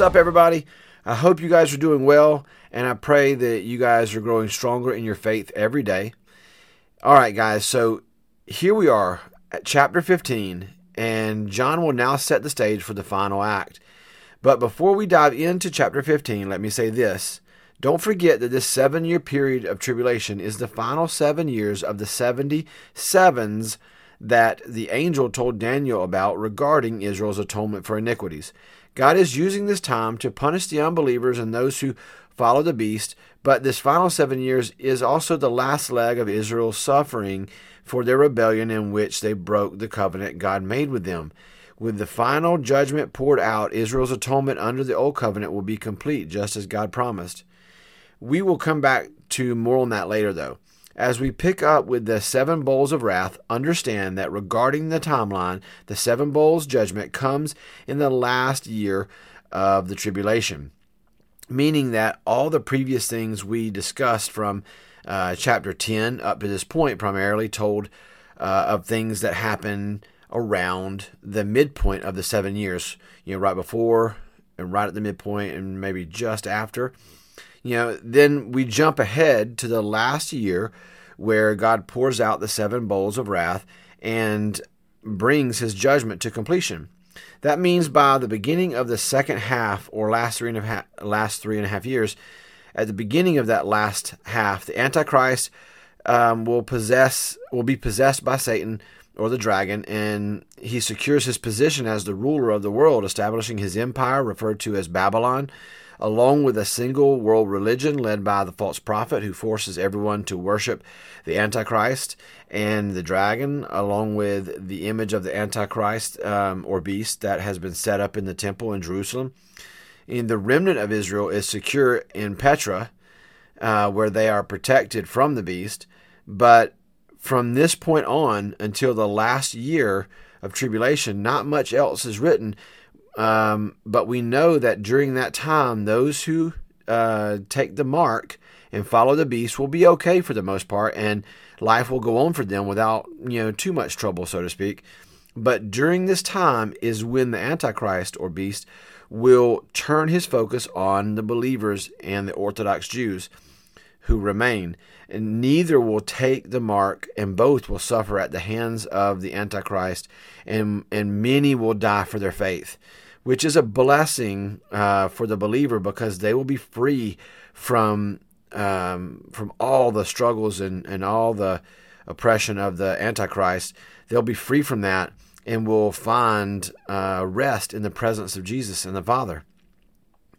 What's up, everybody? I hope you guys are doing well, and I pray that you guys are growing stronger in your faith every day. All right, guys, so here we are at chapter 15, and John will now set the stage for the final act. But before we dive into chapter 15, let me say this. Don't forget that this seven year period of tribulation is the final seven years of the 77s that the angel told Daniel about regarding Israel's atonement for iniquities. God is using this time to punish the unbelievers and those who follow the beast, but this final seven years is also the last leg of Israel's suffering for their rebellion in which they broke the covenant God made with them. With the final judgment poured out, Israel's atonement under the old covenant will be complete, just as God promised. We will come back to more on that later, though. As we pick up with the seven bowls of wrath, understand that regarding the timeline, the seven bowls judgment comes in the last year of the tribulation, meaning that all the previous things we discussed from uh, chapter 10 up to this point primarily told uh, of things that happen around the midpoint of the seven years, you know, right before and right at the midpoint and maybe just after. You know, then we jump ahead to the last year where God pours out the seven bowls of wrath and brings his judgment to completion. That means by the beginning of the second half or last three and a half, last three and a half years, at the beginning of that last half, the Antichrist um, will possess will be possessed by Satan or the dragon, and he secures his position as the ruler of the world, establishing his empire, referred to as Babylon, along with a single world religion led by the false prophet who forces everyone to worship the Antichrist and the dragon, along with the image of the Antichrist um, or beast that has been set up in the temple in Jerusalem. And the remnant of Israel is secure in Petra, uh, where they are protected from the beast. But from this point on until the last year of tribulation, not much else is written um, but we know that during that time, those who uh, take the mark and follow the beast will be okay for the most part, and life will go on for them without you know too much trouble, so to speak. But during this time is when the Antichrist or beast will turn his focus on the believers and the Orthodox Jews who remain. And neither will take the mark, and both will suffer at the hands of the Antichrist, and, and many will die for their faith which is a blessing uh, for the believer because they will be free from um, from all the struggles and, and all the oppression of the Antichrist. They'll be free from that and will find uh, rest in the presence of Jesus and the Father.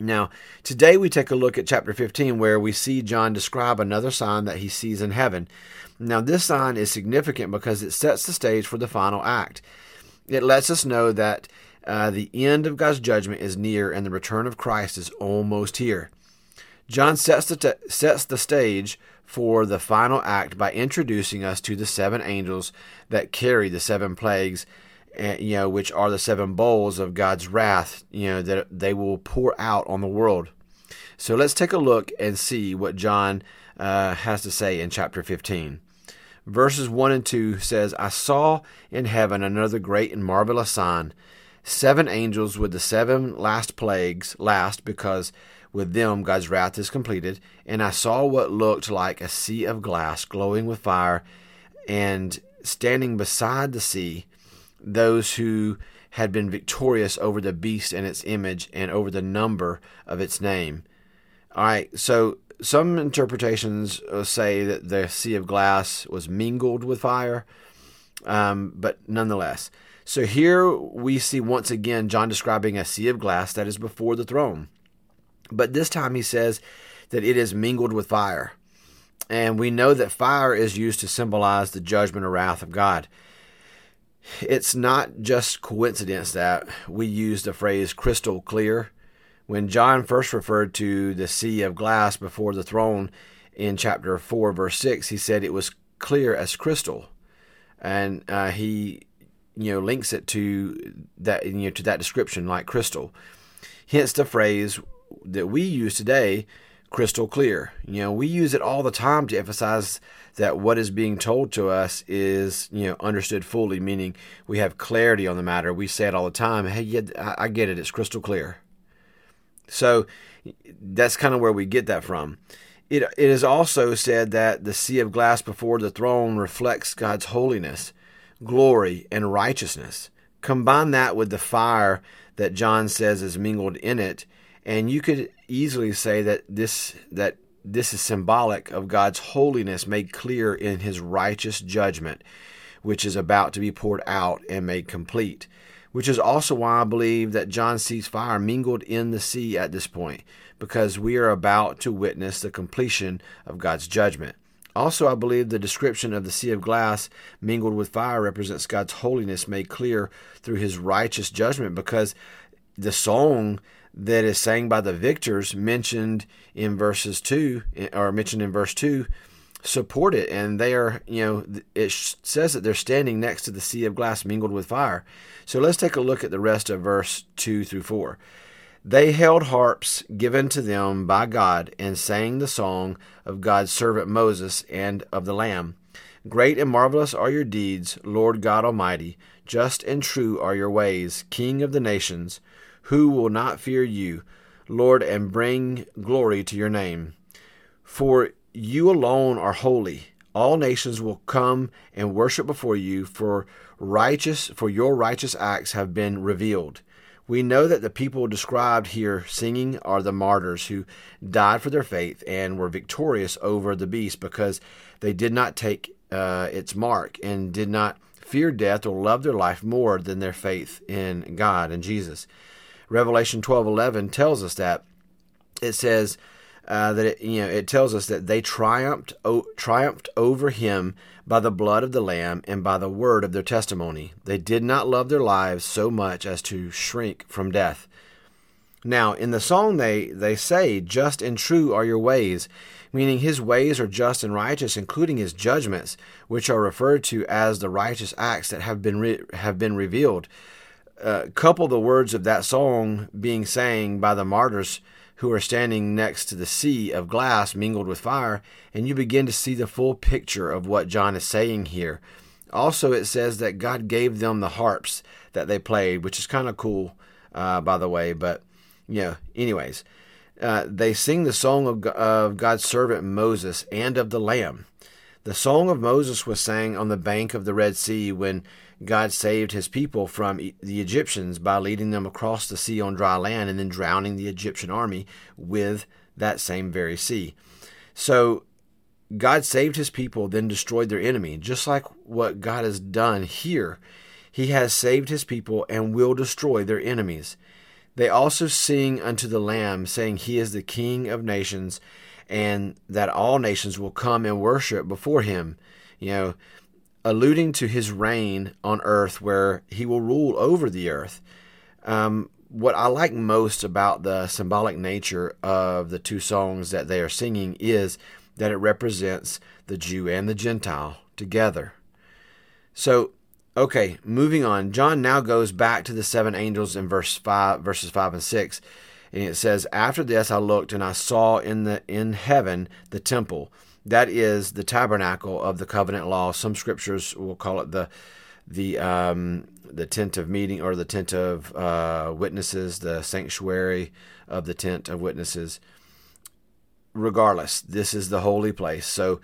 Now, today we take a look at chapter 15 where we see John describe another sign that he sees in heaven. Now, this sign is significant because it sets the stage for the final act. It lets us know that uh, the end of God's judgment is near and the return of Christ is almost here. John sets the, t- sets the stage for the final act by introducing us to the seven angels that carry the seven plagues, uh, you know, which are the seven bowls of God's wrath, you know, that they will pour out on the world. So let's take a look and see what John uh, has to say in chapter 15. Verses 1 and 2 says, I saw in heaven another great and marvelous sign seven angels with the seven last plagues, last because with them God's wrath is completed. And I saw what looked like a sea of glass glowing with fire, and standing beside the sea, those who had been victorious over the beast and its image and over the number of its name. All right, so some interpretations uh, say that the sea of glass was mingled with fire, um, but nonetheless. So here we see once again John describing a sea of glass that is before the throne. But this time he says that it is mingled with fire. And we know that fire is used to symbolize the judgment or wrath of God. It's not just coincidence that we use the phrase crystal clear. When John first referred to the sea of glass before the throne in chapter 4, verse 6, he said it was clear as crystal. And uh, he you know links it to that you know to that description like crystal hence the phrase that we use today crystal clear. You know we use it all the time to emphasize that what is being told to us is you know understood fully meaning we have clarity on the matter. We say it all the time. Hey yeah i get it. It's crystal clear. So that's kind of where we get that from. It, it is also said that the sea of glass before the throne reflects God's holiness, glory, and righteousness. Combine that with the fire that John says is mingled in it, and you could easily say that this that this is symbolic of God's holiness made clear in his righteous judgment, which is about to be poured out and made complete. Which is also why I believe that John sees fire mingled in the sea at this point, because we are about to witness the completion of God's judgment. Also, I believe the description of the sea of glass mingled with fire represents God's holiness made clear through his righteous judgment because the song that is sang by the victors mentioned in verses 2 or mentioned in verse 2 support it and they are you know it says that they're standing next to the sea of glass mingled with fire so let's take a look at the rest of verse 2 through 4 they held harps given to them by God and sang the song of God's servant Moses and of the Lamb. Great and marvelous are your deeds, Lord God Almighty. Just and true are your ways, King of the nations. Who will not fear you, Lord, and bring glory to your name? For you alone are holy. All nations will come and worship before you, for righteous for your righteous acts have been revealed. We know that the people described here singing are the martyrs who died for their faith and were victorious over the beast because they did not take uh, its mark and did not fear death or love their life more than their faith in God and Jesus. Revelation 12:11 tells us that it says uh, that it, you know it tells us that they triumphed o- triumphed over him by the blood of the lamb and by the word of their testimony. They did not love their lives so much as to shrink from death. Now, in the song they they say, "Just and true are your ways," meaning his ways are just and righteous, including his judgments, which are referred to as the righteous acts that have been re- have been revealed. Uh, couple the words of that song being sang by the martyrs who are standing next to the sea of glass mingled with fire, and you begin to see the full picture of what John is saying here. Also, it says that God gave them the harps that they played, which is kind of cool, uh, by the way. But, you know, anyways, uh, they sing the song of, of God's servant Moses and of the Lamb. The song of Moses was sang on the bank of the Red Sea when God saved his people from the Egyptians by leading them across the sea on dry land and then drowning the Egyptian army with that same very sea. So God saved his people, then destroyed their enemy, just like what God has done here. He has saved his people and will destroy their enemies. They also sing unto the Lamb, saying, He is the King of nations, and that all nations will come and worship before him. You know, alluding to his reign on earth where he will rule over the earth. Um, what I like most about the symbolic nature of the two songs that they are singing is that it represents the Jew and the Gentile together. So, okay, moving on. John now goes back to the seven angels in verse 5 verses 5 and 6. And it says, "After this I looked and I saw in the in heaven the temple that is the tabernacle of the covenant law. Some scriptures will call it the the um, the tent of meeting or the tent of uh, witnesses, the sanctuary of the tent of witnesses. Regardless, this is the holy place. So,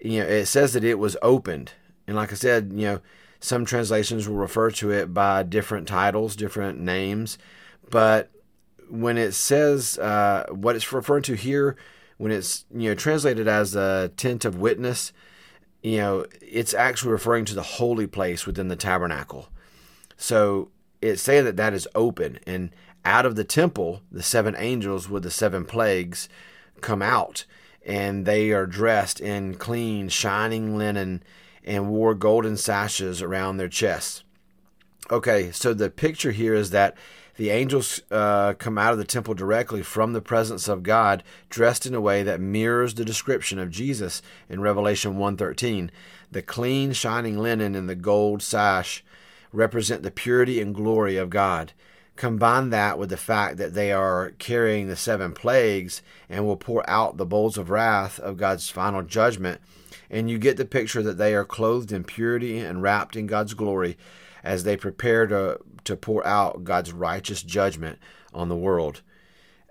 you know, it says that it was opened, and like I said, you know, some translations will refer to it by different titles, different names, but when it says uh, what it's referring to here when it's you know translated as a tent of witness, you know it's actually referring to the holy place within the tabernacle. So it's saying that that is open, and out of the temple, the seven angels with the seven plagues come out, and they are dressed in clean, shining linen and wore golden sashes around their chests. Okay, so the picture here is that the angels uh, come out of the temple directly from the presence of God, dressed in a way that mirrors the description of Jesus in Revelation 1:13. The clean, shining linen and the gold sash represent the purity and glory of God. Combine that with the fact that they are carrying the seven plagues and will pour out the bowls of wrath of God's final judgment, and you get the picture that they are clothed in purity and wrapped in God's glory as they prepare to, to pour out God's righteous judgment on the world.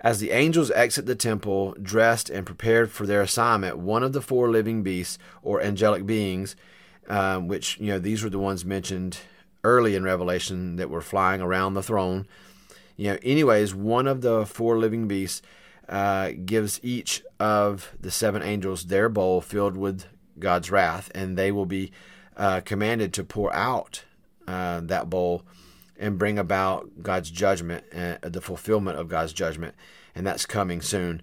As the angels exit the temple, dressed and prepared for their assignment, one of the four living beasts or angelic beings, um, which, you know, these were the ones mentioned early in Revelation that were flying around the throne. You know, anyways, one of the four living beasts uh, gives each of the seven angels their bowl filled with God's wrath, and they will be uh, commanded to pour out uh, that bowl and bring about God's judgment, uh, the fulfillment of God's judgment, and that's coming soon.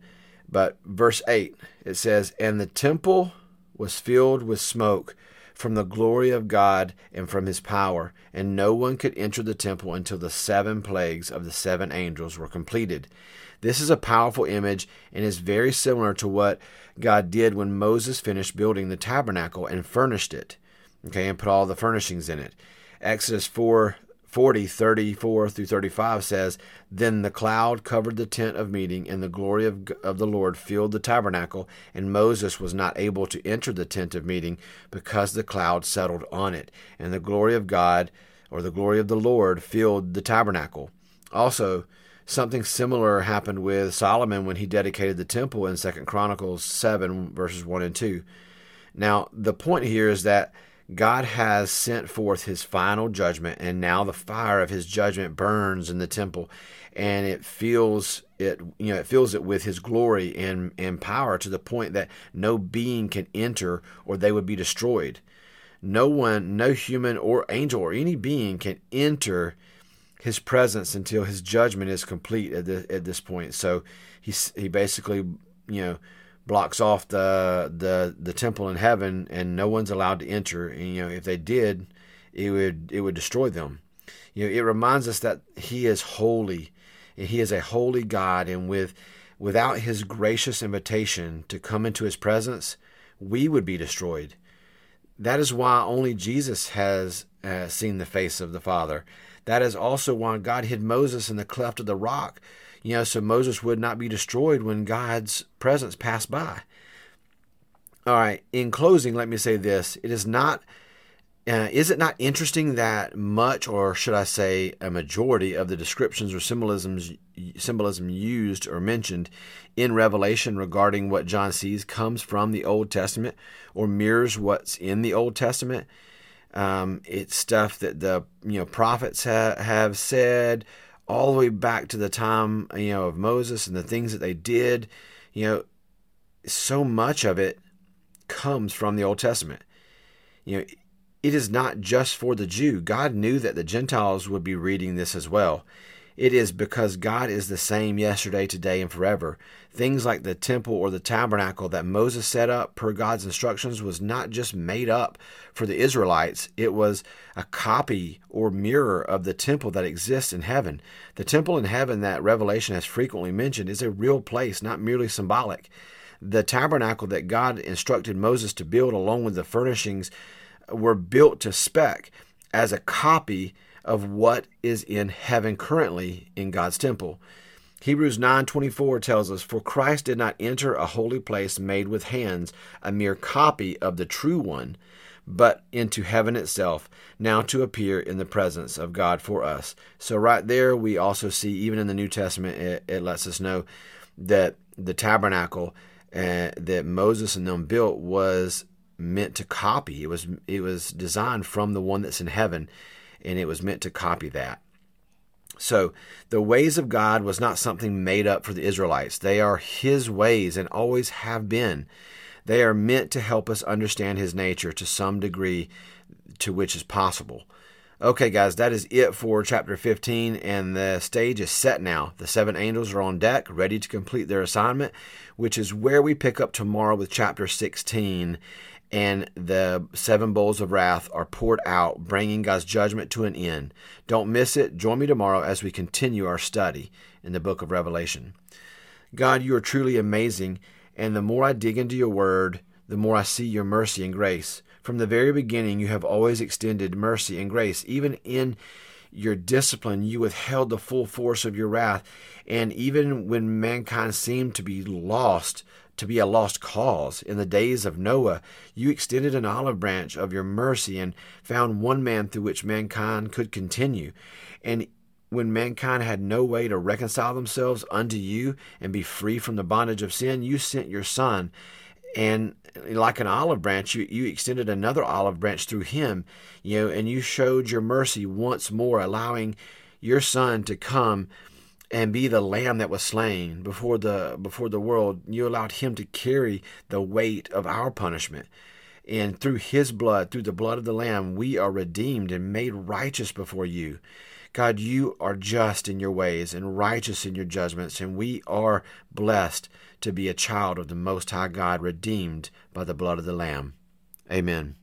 But verse 8, it says, And the temple was filled with smoke from the glory of God and from his power, and no one could enter the temple until the seven plagues of the seven angels were completed. This is a powerful image and is very similar to what God did when Moses finished building the tabernacle and furnished it, okay, and put all the furnishings in it. Exodus 4 40, 34 through 35 says, Then the cloud covered the tent of meeting, and the glory of, of the Lord filled the tabernacle, and Moses was not able to enter the tent of meeting because the cloud settled on it, and the glory of God, or the glory of the Lord, filled the tabernacle. Also, something similar happened with Solomon when he dedicated the temple in 2 Chronicles 7, verses 1 and 2. Now, the point here is that God has sent forth his final judgment, and now the fire of his judgment burns in the temple, and it fills it, you know, it fills it with his glory and, and power to the point that no being can enter or they would be destroyed. No one, no human or angel or any being can enter his presence until his judgment is complete at, the, at this point. So he, he basically, you know, blocks off the the the temple in heaven, and no one's allowed to enter. And, you know, if they did, it would it would destroy them. You know, it reminds us that He is holy, and He is a holy God, and with without His gracious invitation to come into His presence, we would be destroyed. That is why only Jesus has uh, seen the face of the Father. That is also why God hid Moses in the cleft of the rock you know, so Moses would not be destroyed when God's presence passed by. All right, in closing, let me say this. It is not uh, is it not interesting that much, or should I say, a majority of the descriptions or symbolisms symbolism used or mentioned in Revelation regarding what John sees comes from the Old Testament or mirrors what's in the Old Testament? Um, it's stuff that the you know prophets ha- have said, all the way back to the time you know of Moses and the things that they did. You know, so much of it comes from the Old Testament. You know, it is not just for the Jew. God knew that the Gentiles would be reading this as well. It is because God is the same yesterday, today, and forever. Things like the temple or the tabernacle that Moses set up per God's instructions was not just made up for the Israelites, it was a copy or mirror of the temple that exists in heaven. The temple in heaven that Revelation has frequently mentioned is a real place, not merely symbolic. The tabernacle that God instructed Moses to build, along with the furnishings, were built to spec as a copy of what is in heaven currently in God's temple. Hebrews 9:24 tells us for Christ did not enter a holy place made with hands, a mere copy of the true one, but into heaven itself, now to appear in the presence of God for us. So right there we also see even in the New Testament it, it lets us know that the tabernacle uh, that Moses and them built was meant to copy. It was it was designed from the one that's in heaven and it was meant to copy that. So, the ways of God was not something made up for the Israelites. They are His ways and always have been. They are meant to help us understand His nature to some degree to which is possible. Okay, guys, that is it for chapter 15, and the stage is set now. The seven angels are on deck, ready to complete their assignment, which is where we pick up tomorrow with chapter 16 and the seven bowls of wrath are poured out, bringing God's judgment to an end. Don't miss it. Join me tomorrow as we continue our study in the book of Revelation. God, you are truly amazing, and the more I dig into your word, the more I see your mercy and grace. From the very beginning, you have always extended mercy and grace. Even in your discipline, you withheld the full force of your wrath. And even when mankind seemed to be lost, to be a lost cause. In the days of Noah, you extended an olive branch of your mercy and found one man through which mankind could continue. And when mankind had no way to reconcile themselves unto you and be free from the bondage of sin, you sent your son. And like an olive branch, you, you extended another olive branch through him, you know, and you showed your mercy once more, allowing your son to come and be the lamb that was slain before the before the world. You allowed him to carry the weight of our punishment. And through his blood, through the blood of the lamb, we are redeemed and made righteous before you. God, you are just in your ways and righteous in your judgments, and we are blessed to be a child of the Most High God, redeemed by the blood of the Lamb. Amen.